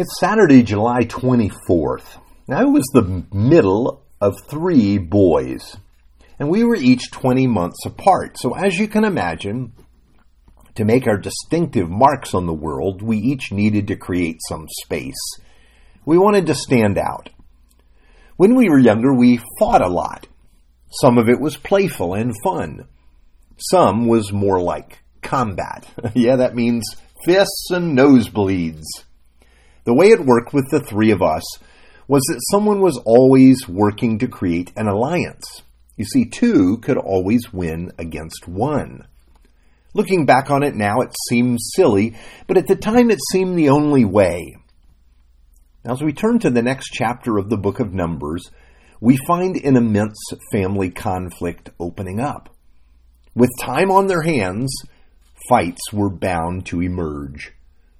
It's Saturday, July 24th. Now, it was the middle of three boys, and we were each 20 months apart. So, as you can imagine, to make our distinctive marks on the world, we each needed to create some space. We wanted to stand out. When we were younger, we fought a lot. Some of it was playful and fun. Some was more like combat. yeah, that means fists and nosebleeds. The way it worked with the three of us was that someone was always working to create an alliance. You see, two could always win against one. Looking back on it now, it seems silly, but at the time it seemed the only way. Now, as we turn to the next chapter of the book of Numbers, we find an immense family conflict opening up. With time on their hands, fights were bound to emerge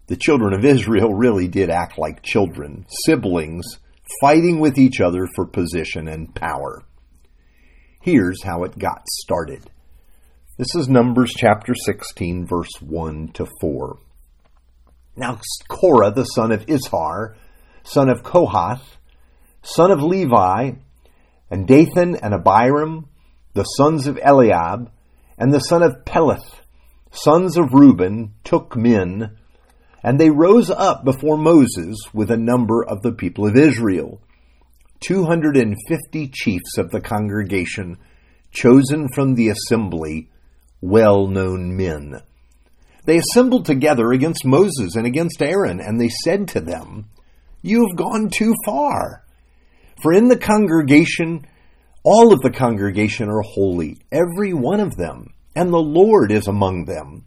the children of Israel really did act like children, siblings, fighting with each other for position and power. Here's how it got started. This is Numbers chapter 16, verse 1 to 4. Now Korah, the son of Izhar, son of Kohath, son of Levi, and Dathan and Abiram, the sons of Eliab, and the son of Peleth, sons of Reuben, took men and they rose up before Moses with a number of the people of Israel, 250 chiefs of the congregation, chosen from the assembly, well known men. They assembled together against Moses and against Aaron, and they said to them, You have gone too far. For in the congregation, all of the congregation are holy, every one of them, and the Lord is among them.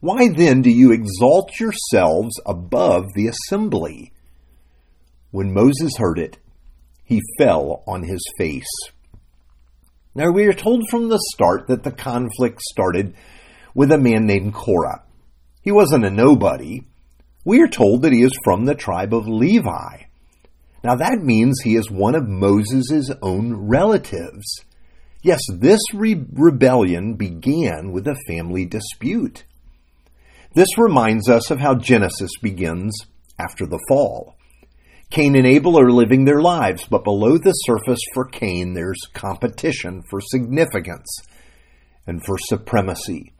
Why then do you exalt yourselves above the assembly? When Moses heard it, he fell on his face. Now we are told from the start that the conflict started with a man named Korah. He wasn't a nobody. We are told that he is from the tribe of Levi. Now that means he is one of Moses' own relatives. Yes, this re- rebellion began with a family dispute. This reminds us of how Genesis begins after the fall. Cain and Abel are living their lives, but below the surface for Cain, there's competition for significance and for supremacy.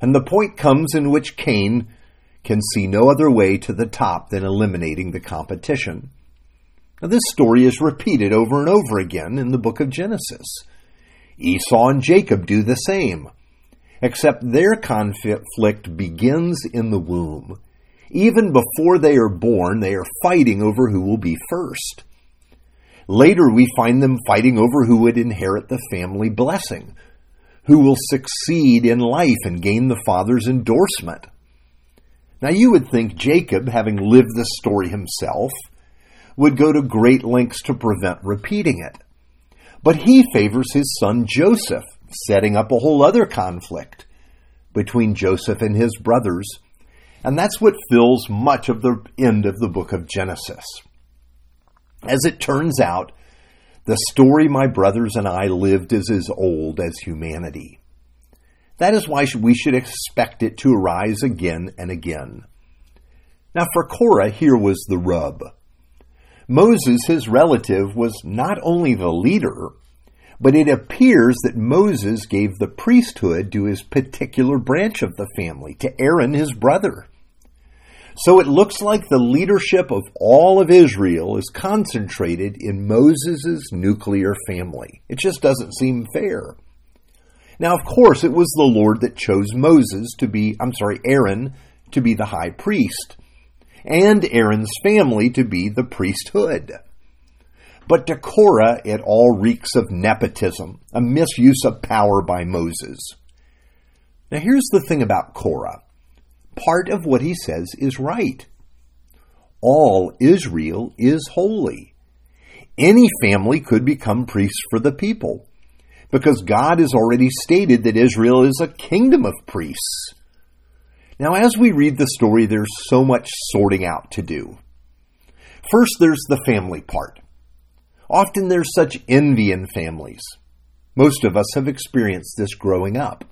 And the point comes in which Cain can see no other way to the top than eliminating the competition. Now, this story is repeated over and over again in the book of Genesis. Esau and Jacob do the same except their conflict begins in the womb. Even before they are born, they are fighting over who will be first. Later, we find them fighting over who would inherit the family blessing, who will succeed in life and gain the father's endorsement. Now, you would think Jacob, having lived this story himself, would go to great lengths to prevent repeating it. But he favors his son Joseph, setting up a whole other conflict between Joseph and his brothers. And that's what fills much of the end of the book of Genesis. As it turns out, the story my brothers and I lived is as old as humanity. That is why we should expect it to arise again and again. Now, for Korah, here was the rub. Moses, his relative, was not only the leader, but it appears that Moses gave the priesthood to his particular branch of the family, to Aaron, his brother. So it looks like the leadership of all of Israel is concentrated in Moses' nuclear family. It just doesn't seem fair. Now, of course, it was the Lord that chose Moses to be, I'm sorry, Aaron to be the high priest, and Aaron's family to be the priesthood. But to Korah, it all reeks of nepotism, a misuse of power by Moses. Now, here's the thing about Korah part of what he says is right. All Israel is holy. Any family could become priests for the people because God has already stated that Israel is a kingdom of priests. Now, as we read the story, there's so much sorting out to do. First, there's the family part. Often there's such envy in families. Most of us have experienced this growing up.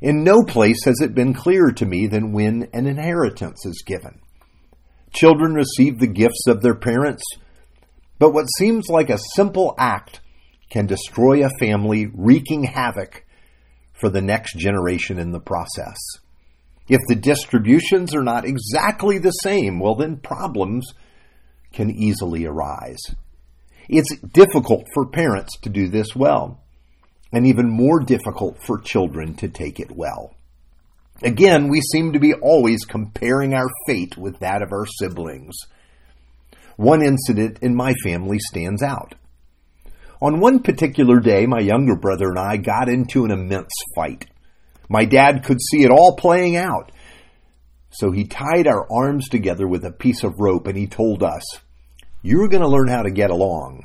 In no place has it been clearer to me than when an inheritance is given. Children receive the gifts of their parents, but what seems like a simple act can destroy a family, wreaking havoc for the next generation in the process. If the distributions are not exactly the same, well, then problems can easily arise. It's difficult for parents to do this well, and even more difficult for children to take it well. Again, we seem to be always comparing our fate with that of our siblings. One incident in my family stands out. On one particular day, my younger brother and I got into an immense fight. My dad could see it all playing out. So he tied our arms together with a piece of rope and he told us, You're going to learn how to get along.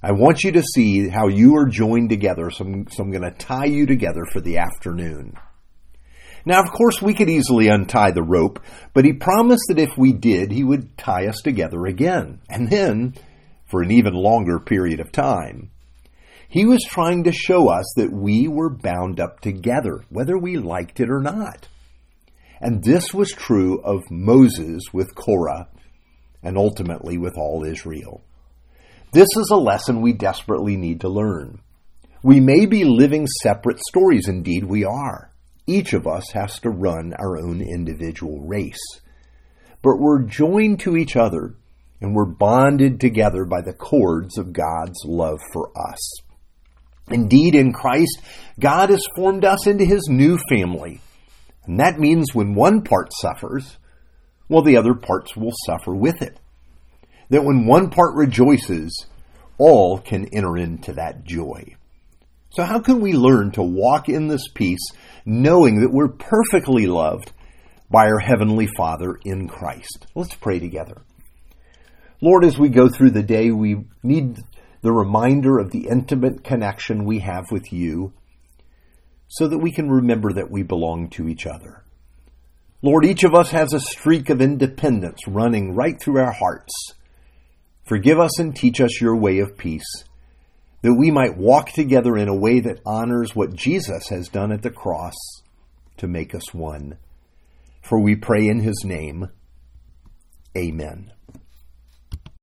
I want you to see how you are joined together, so I'm, so I'm going to tie you together for the afternoon. Now, of course, we could easily untie the rope, but he promised that if we did, he would tie us together again, and then for an even longer period of time. He was trying to show us that we were bound up together, whether we liked it or not. And this was true of Moses with Korah and ultimately with all Israel. This is a lesson we desperately need to learn. We may be living separate stories, indeed, we are. Each of us has to run our own individual race. But we're joined to each other and we're bonded together by the cords of God's love for us. Indeed, in Christ, God has formed us into his new family. And that means when one part suffers, well, the other parts will suffer with it. That when one part rejoices, all can enter into that joy. So, how can we learn to walk in this peace knowing that we're perfectly loved by our Heavenly Father in Christ? Let's pray together. Lord, as we go through the day, we need the reminder of the intimate connection we have with you so that we can remember that we belong to each other. Lord, each of us has a streak of independence running right through our hearts. Forgive us and teach us your way of peace, that we might walk together in a way that honors what Jesus has done at the cross to make us one. For we pray in his name. Amen.